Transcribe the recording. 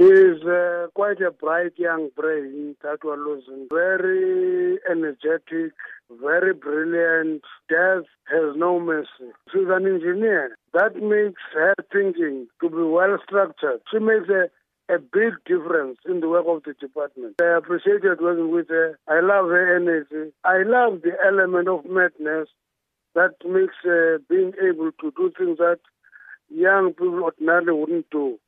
She's uh, quite a bright young brain that we're losing. Very energetic, very brilliant. Death has no mercy. She's an engineer. That makes her thinking to be well structured. She makes a a big difference in the work of the department. I appreciated working with her. I love her energy. I love the element of madness that makes uh, being able to do things that young people ordinarily wouldn't do.